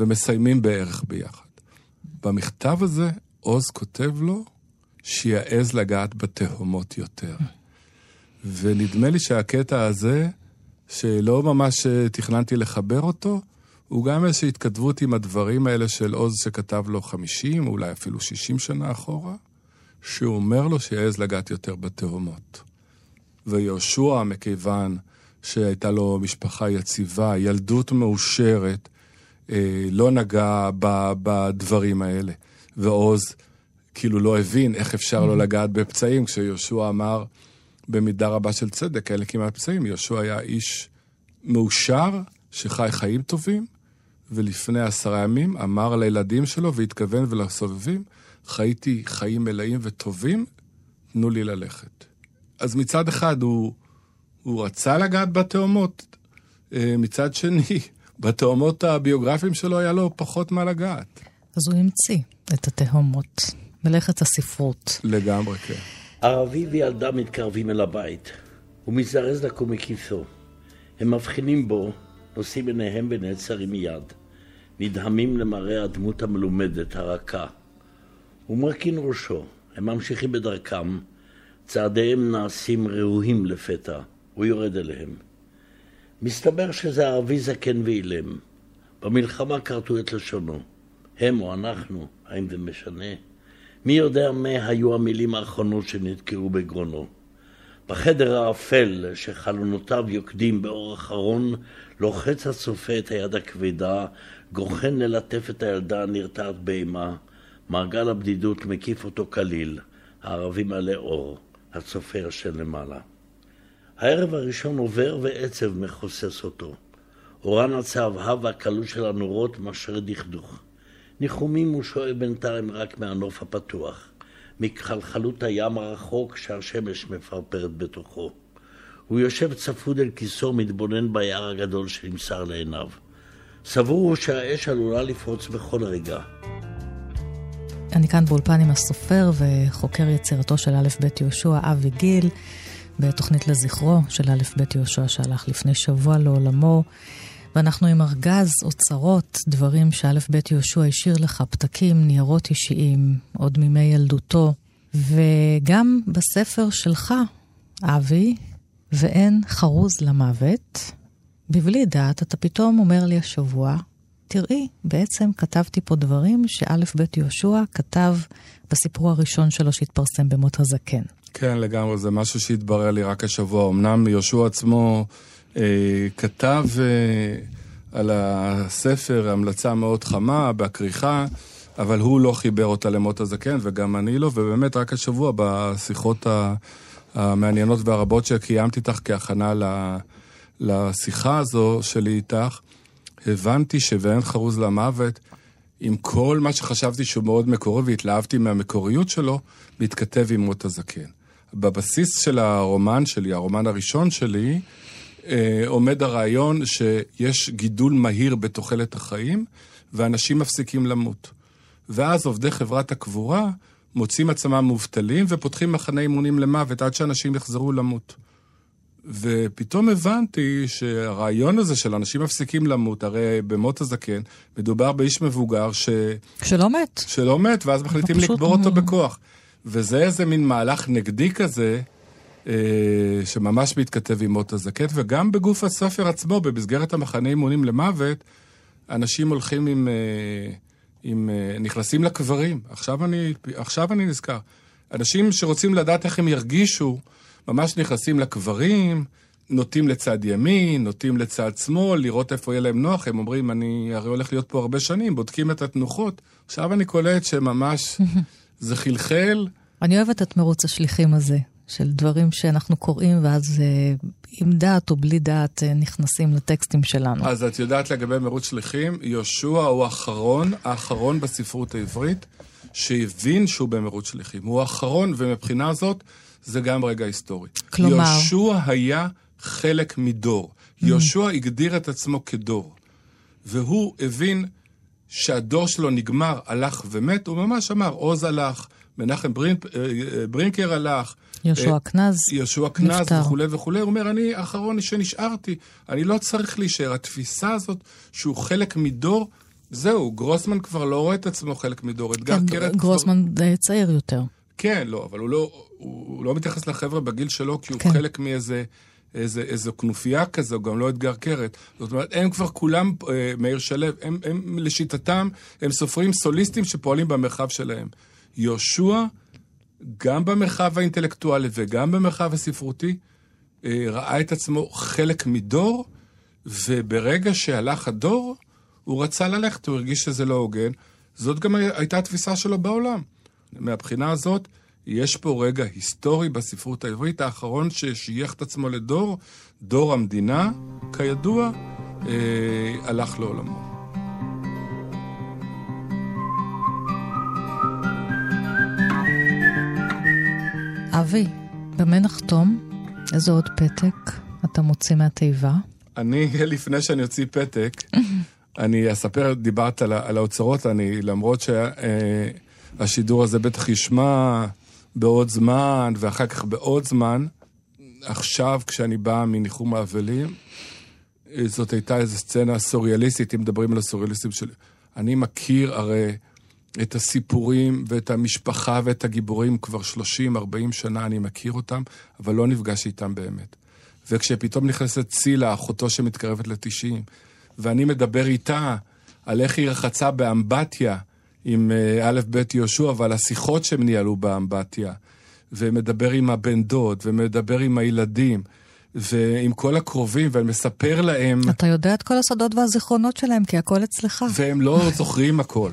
ומסיימים בערך ביחד. במכתב הזה עוז כותב לו שיעז לגעת בתהומות יותר. ונדמה לי שהקטע הזה, שלא ממש אה, תכננתי לחבר אותו, הוא גם איזושהי התכתבות עם הדברים האלה של עוז שכתב לו 50, אולי אפילו 60 שנה אחורה, שהוא אומר לו שיעז לגעת יותר בתהומות. ויהושע, מכיוון שהייתה לו משפחה יציבה, ילדות מאושרת, אה, לא נגע ב, בדברים האלה. ועוז כאילו לא הבין איך אפשר לא לגעת בפצעים, כשיהושע אמר במידה רבה של צדק, אלה כמעט פצעים. יהושע היה איש מאושר, שחי חיים טובים, ולפני עשרה ימים אמר לילדים שלו והתכוון ולסובבים, חייתי חיים מלאים וטובים, תנו לי ללכת. אז מצד אחד הוא, הוא רצה לגעת בתאומות, אה, מצד שני, (laughs) בתאומות הביוגרפיים שלו היה לו פחות מה לגעת. אז הוא המציא את התהומות, מלאכת הספרות. לגמרי, כן. ערבי וילדה מתקרבים אל הבית. הוא מזדרז לקום מכיסו. הם מבחינים בו, נושאים עיניהם ונעצרים מיד. נדהמים למראה הדמות המלומדת, הרכה. הוא מרכין ראשו. הם ממשיכים בדרכם. צעדיהם נעשים ראויים לפתע. הוא יורד אליהם. מסתבר שזה ערבי זקן ואילם. במלחמה כרתו את לשונו. הם או אנחנו, האם זה משנה? מי יודע מה היו המילים האחרונות שנתקעו בגרונו. בחדר האפל שחלונותיו יוקדים באור אחרון, לוחץ הצופה את היד הכבדה, גוחן ללטף את הילדה הנרתעת באימה. מעגל הבדידות מקיף אותו כליל, הערבי מלא אור, הצופה ישן למעלה. הערב הראשון עובר ועצב מכוסס אותו. אורן הצהבהב והקלות של הנורות משרה דכדוך. ניחומים הוא שואל בינתיים רק מהנוף הפתוח, מכחלחלות הים הרחוק שהשמש מפרפרת בתוכו. הוא יושב צפוד אל כיסו, מתבונן ביער הגדול שנמסר לעיניו. סבור הוא שהאש עלולה לפרוץ בכל רגע. אני כאן באולפן עם הסופר וחוקר יצירתו של א' ב' יהושע, אבי גיל, בתוכנית לזכרו של א' ב' יהושע שהלך לפני שבוע לעולמו. ואנחנו עם ארגז אוצרות, דברים שא' ב' יהושע השאיר לך, פתקים, ניירות אישיים, עוד מימי ילדותו. וגם בספר שלך, אבי, ואין חרוז למוות, בבלי דעת, אתה פתאום אומר לי השבוע, תראי, בעצם כתבתי פה דברים שא' ב' יהושע כתב בסיפור הראשון שלו שהתפרסם במות הזקן. כן, לגמרי, זה משהו שהתברר לי רק השבוע. אמנם יהושע עצמו אה, כתב אה, על הספר המלצה מאוד חמה, בכריכה, אבל הוא לא חיבר אותה למות הזקן, וגם אני לא, ובאמת רק השבוע בשיחות המעניינות והרבות שקיימתי איתך כהכנה לשיחה הזו שלי איתך, הבנתי ש"ואין חרוז למוות", עם כל מה שחשבתי שהוא מאוד מקורי והתלהבתי מהמקוריות שלו, מתכתב עם מות הזקן. בבסיס של הרומן שלי, הרומן הראשון שלי, אה, עומד הרעיון שיש גידול מהיר בתוחלת החיים, ואנשים מפסיקים למות. ואז עובדי חברת הקבורה מוצאים עצמם מובטלים ופותחים מחנה אימונים למוות עד שאנשים יחזרו למות. ופתאום הבנתי שהרעיון הזה של אנשים מפסיקים למות, הרי במות הזקן מדובר באיש מבוגר ש... שלא מת. שלא מת, ואז מחליטים פשוט... לקבור אותו בכוח. וזה איזה מין מהלך נגדי כזה, אה, שממש מתכתב עם מות הזקן, וגם בגוף הספר עצמו, במסגרת המחנה אימונים למוות, אנשים הולכים עם... אה, עם אה, נכנסים לקברים. עכשיו אני, עכשיו אני נזכר. אנשים שרוצים לדעת איך הם ירגישו, ממש נכנסים לקברים, נוטים לצד ימין, נוטים לצד שמאל, לראות איפה יהיה להם נוח. הם אומרים, אני הרי הולך להיות פה הרבה שנים, בודקים את התנוחות. עכשיו אני קולט שממש (laughs) זה חלחל. אני אוהבת את מרוץ השליחים הזה, של דברים שאנחנו קוראים, ואז אה, עם דעת או בלי דעת אה, נכנסים לטקסטים שלנו. אז את יודעת לגבי מרוץ שליחים, יהושע הוא האחרון, האחרון בספרות העברית, שהבין שהוא במרוץ שליחים. הוא האחרון, ומבחינה זאת, זה גם רגע היסטורי. כלומר... יהושע היה חלק מדור. Mm. יהושע הגדיר את עצמו כדור. והוא הבין שהדור שלו נגמר, הלך ומת, הוא ממש אמר, עוז הלך, מנחם ברינק, אה, אה, ברינקר הלך. יהושע אה, קנז יהושע קנז וכולי וכולי. הוא אומר, אני האחרון שנשארתי, אני לא צריך להישאר. התפיסה הזאת שהוא חלק מדור, זהו, גרוסמן כבר לא רואה את עצמו חלק מדור. כן, גרוסמן כבר... צעיר יותר. כן, לא, אבל הוא לא, הוא לא מתייחס לחבר'ה בגיל שלו, כי הוא כן. חלק מאיזה... איזה, איזו כנופיה כזו, גם לא אתגר קרת. זאת אומרת, הם כבר כולם, אה, מאיר שלו, הם, הם לשיטתם, הם סופרים סוליסטים שפועלים במרחב שלהם. יהושע, גם במרחב האינטלקטואלי וגם במרחב הספרותי, אה, ראה את עצמו חלק מדור, וברגע שהלך הדור, הוא רצה ללכת, הוא הרגיש שזה לא הוגן. זאת גם הייתה התפיסה שלו בעולם. מהבחינה הזאת, יש פה רגע היסטורי בספרות העברית, האחרון ששייך את עצמו לדור, דור המדינה, כידוע, אה, הלך לעולמו. אבי, במה נחתום? איזה עוד פתק אתה מוציא מהתיבה? אני, (laughs) לפני שאני אוציא פתק, (laughs) אני אספר, דיברת על, על האוצרות, אני, למרות שהשידור הזה בטח ישמע בעוד זמן, ואחר כך בעוד זמן, עכשיו, כשאני בא מניחום האבלים, זאת הייתה איזו סצנה סוריאליסטית, אם מדברים על הסוריאליסטים שלי. אני מכיר הרי את הסיפורים ואת המשפחה ואת הגיבורים כבר 30-40 שנה, אני מכיר אותם, אבל לא נפגש איתם באמת. וכשפתאום נכנסת צילה, אחותו שמתקרבת ל-90, ואני מדבר איתה על איך היא רחצה באמבטיה עם אה, א' ב' יהושע, ועל השיחות שהם ניהלו באמבטיה, ומדבר עם הבן דוד, ומדבר עם הילדים. ועם כל הקרובים, ואני מספר להם... אתה יודע את כל הסודות והזיכרונות שלהם, כי הכל אצלך. והם לא (laughs) זוכרים הכל.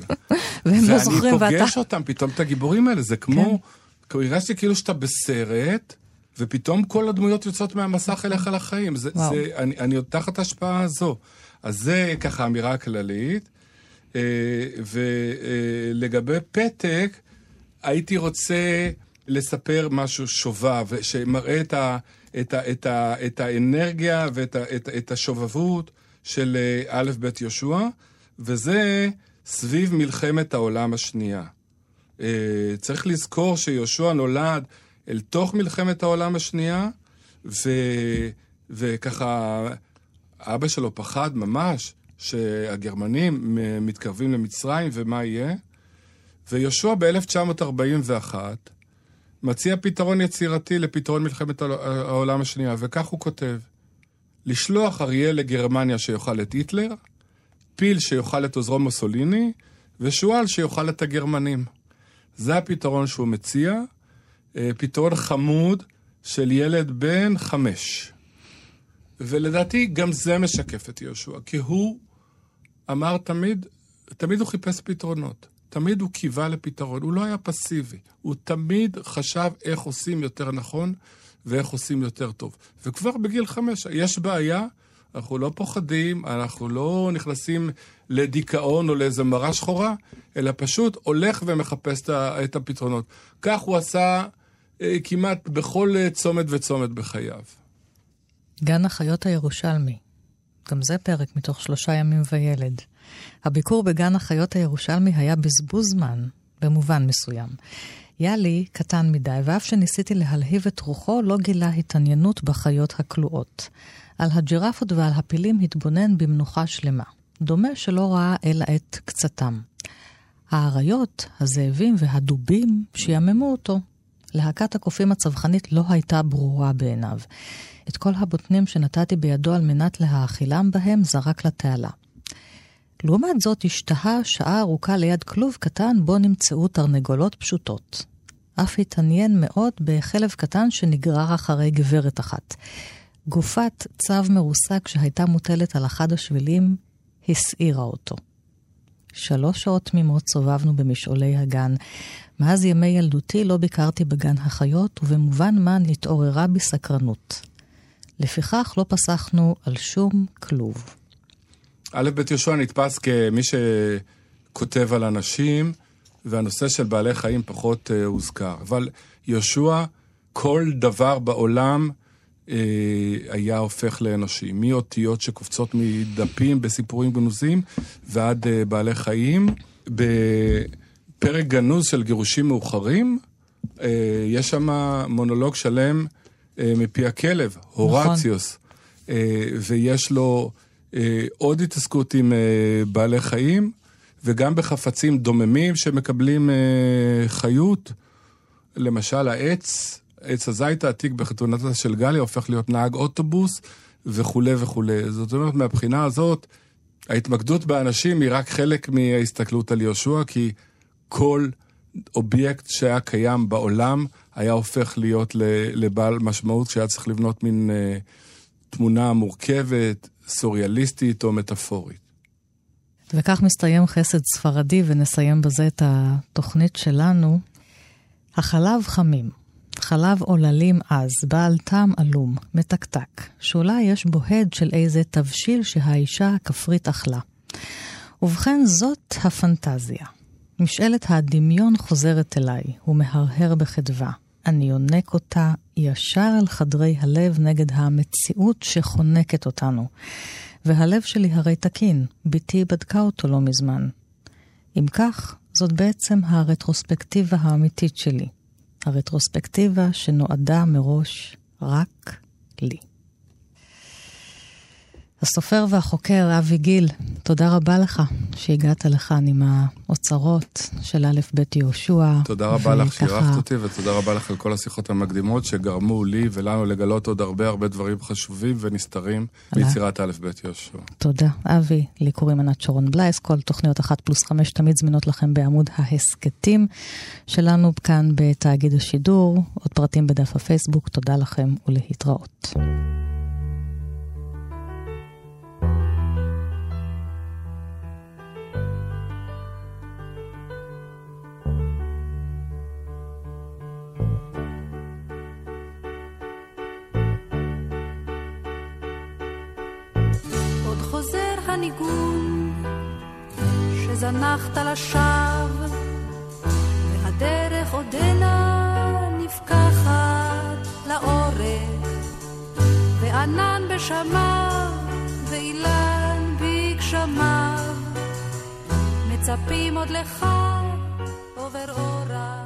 והם לא זוכרים, ואתה... ואני פוגש אותם, פתאום את הגיבורים האלה, זה כמו... כן. הרגשתי כאילו שאתה בסרט, ופתאום כל הדמויות יוצאות מהמסך אליך לחיים. זה, זה, אני, אני עוד תחת ההשפעה הזו. אז זה ככה אמירה כללית. אה, ולגבי פתק, הייתי רוצה לספר משהו שובב, שמראה את, ה, את, ה, את, ה, את האנרגיה ואת ה, את, את השובבות של אה, א' ב' יהושע, וזה סביב מלחמת העולם השנייה. אה, צריך לזכור שיהושע נולד אל תוך מלחמת העולם השנייה, ו, וככה אבא שלו פחד ממש שהגרמנים מתקרבים למצרים ומה יהיה. ויהושע ב-1941 מציע פתרון יצירתי לפתרון מלחמת העולם השנייה, וכך הוא כותב: לשלוח אריה לגרמניה שיאכל את היטלר, פיל שיאכל את עוזרו מוסוליני, ושועל שיאכל את הגרמנים. זה הפתרון שהוא מציע, אה, פתרון חמוד של ילד בן חמש. ולדעתי גם זה משקף את יהושע, כי הוא אמר תמיד, תמיד הוא חיפש פתרונות. תמיד הוא קיווה לפתרון, הוא לא היה פסיבי. הוא תמיד חשב איך עושים יותר נכון ואיך עושים יותר טוב. וכבר בגיל חמש, יש בעיה, אנחנו לא פוחדים, אנחנו לא נכנסים לדיכאון או לאיזה מראה שחורה, אלא פשוט הולך ומחפש את הפתרונות. כך הוא עשה אה, כמעט בכל צומת וצומת בחייו. גן החיות הירושלמי. גם זה פרק מתוך שלושה ימים וילד. הביקור בגן החיות הירושלמי היה בזבוז זמן, במובן מסוים. יאלי קטן מדי, ואף שניסיתי להלהיב את רוחו, לא גילה התעניינות בחיות הכלואות. על הג'ירפות ועל הפילים התבונן במנוחה שלמה. דומה שלא ראה אלא את קצתם. האריות, הזאבים והדובים שיממו אותו. להקת הקופים הצווחנית לא הייתה ברורה בעיניו. את כל הבוטנים שנתתי בידו על מנת להאכילם בהם זרק לתעלה. לעומת זאת, השתהה שעה ארוכה ליד כלוב קטן בו נמצאו תרנגולות פשוטות. אף התעניין מאוד בכלב קטן שנגרר אחרי גברת אחת. גופת צב מרוסק שהייתה מוטלת על אחד השבילים הסעירה אותו. שלוש שעות תמימות סובבנו במשעולי הגן. מאז ימי ילדותי לא ביקרתי בגן החיות, ובמובן מה נתעוררה בי סקרנות. לפיכך לא פסחנו על שום כלוב. א' ב' יהושע נתפס כמי שכותב על אנשים, והנושא של בעלי חיים פחות uh, הוזכר. אבל יהושע, כל דבר בעולם uh, היה הופך לאנושי. מאותיות שקופצות מדפים בסיפורים גנוזים ועד uh, בעלי חיים. בפרק גנוז של גירושים מאוחרים, uh, יש שם מונולוג שלם מפי הכלב, הורציוס. נכון. Uh, ויש לו... אה, עוד התעסקות עם אה, בעלי חיים, וגם בחפצים דוממים שמקבלים אה, חיות. למשל, העץ, עץ הזית העתיק בחתונתה של גליה הופך להיות נהג אוטובוס וכולי וכולי. זאת אומרת, מהבחינה הזאת, ההתמקדות באנשים היא רק חלק מההסתכלות על יהושע, כי כל אובייקט שהיה קיים בעולם היה הופך להיות לבעל משמעות שהיה צריך לבנות מין אה, תמונה מורכבת, סוריאליסטית או מטאפורית. וכך מסתיים חסד ספרדי, ונסיים בזה את התוכנית שלנו. החלב חמים, חלב עוללים עז, בעל טעם עלום, מתקתק, שאולי יש בו הד של איזה תבשיל שהאישה הכפרית אכלה. ובכן, זאת הפנטזיה. משאלת הדמיון חוזרת אליי, הוא מהרהר בחדווה. אני יונק אותה ישר אל חדרי הלב נגד המציאות שחונקת אותנו. והלב שלי הרי תקין, בתי בדקה אותו לא מזמן. אם כך, זאת בעצם הרטרוספקטיבה האמיתית שלי. הרטרוספקטיבה שנועדה מראש רק לי. הסופר והחוקר אבי גיל, תודה רבה לך שהגעת לכאן עם האוצרות של א' ב' יהושע. תודה רבה לך שאירחת אותי, ותודה רבה לך על כל השיחות המקדימות שגרמו לי ולנו לגלות עוד הרבה הרבה דברים חשובים ונסתרים ביצירת א' ב' יהושע. תודה. אבי, לי קוראים ענת שרון בלייס, כל תוכניות אחת פלוס חמש תמיד זמינות לכם בעמוד ההסכתים שלנו כאן בתאגיד השידור. עוד פרטים בדף הפייסבוק, תודה לכם ולהתראות. הניגון שזנחת לשווא, והדרך עודנה נפקחת לאורך, וענן בשמיו, ואילן בגשמיו, מצפים עוד לך עובר אור.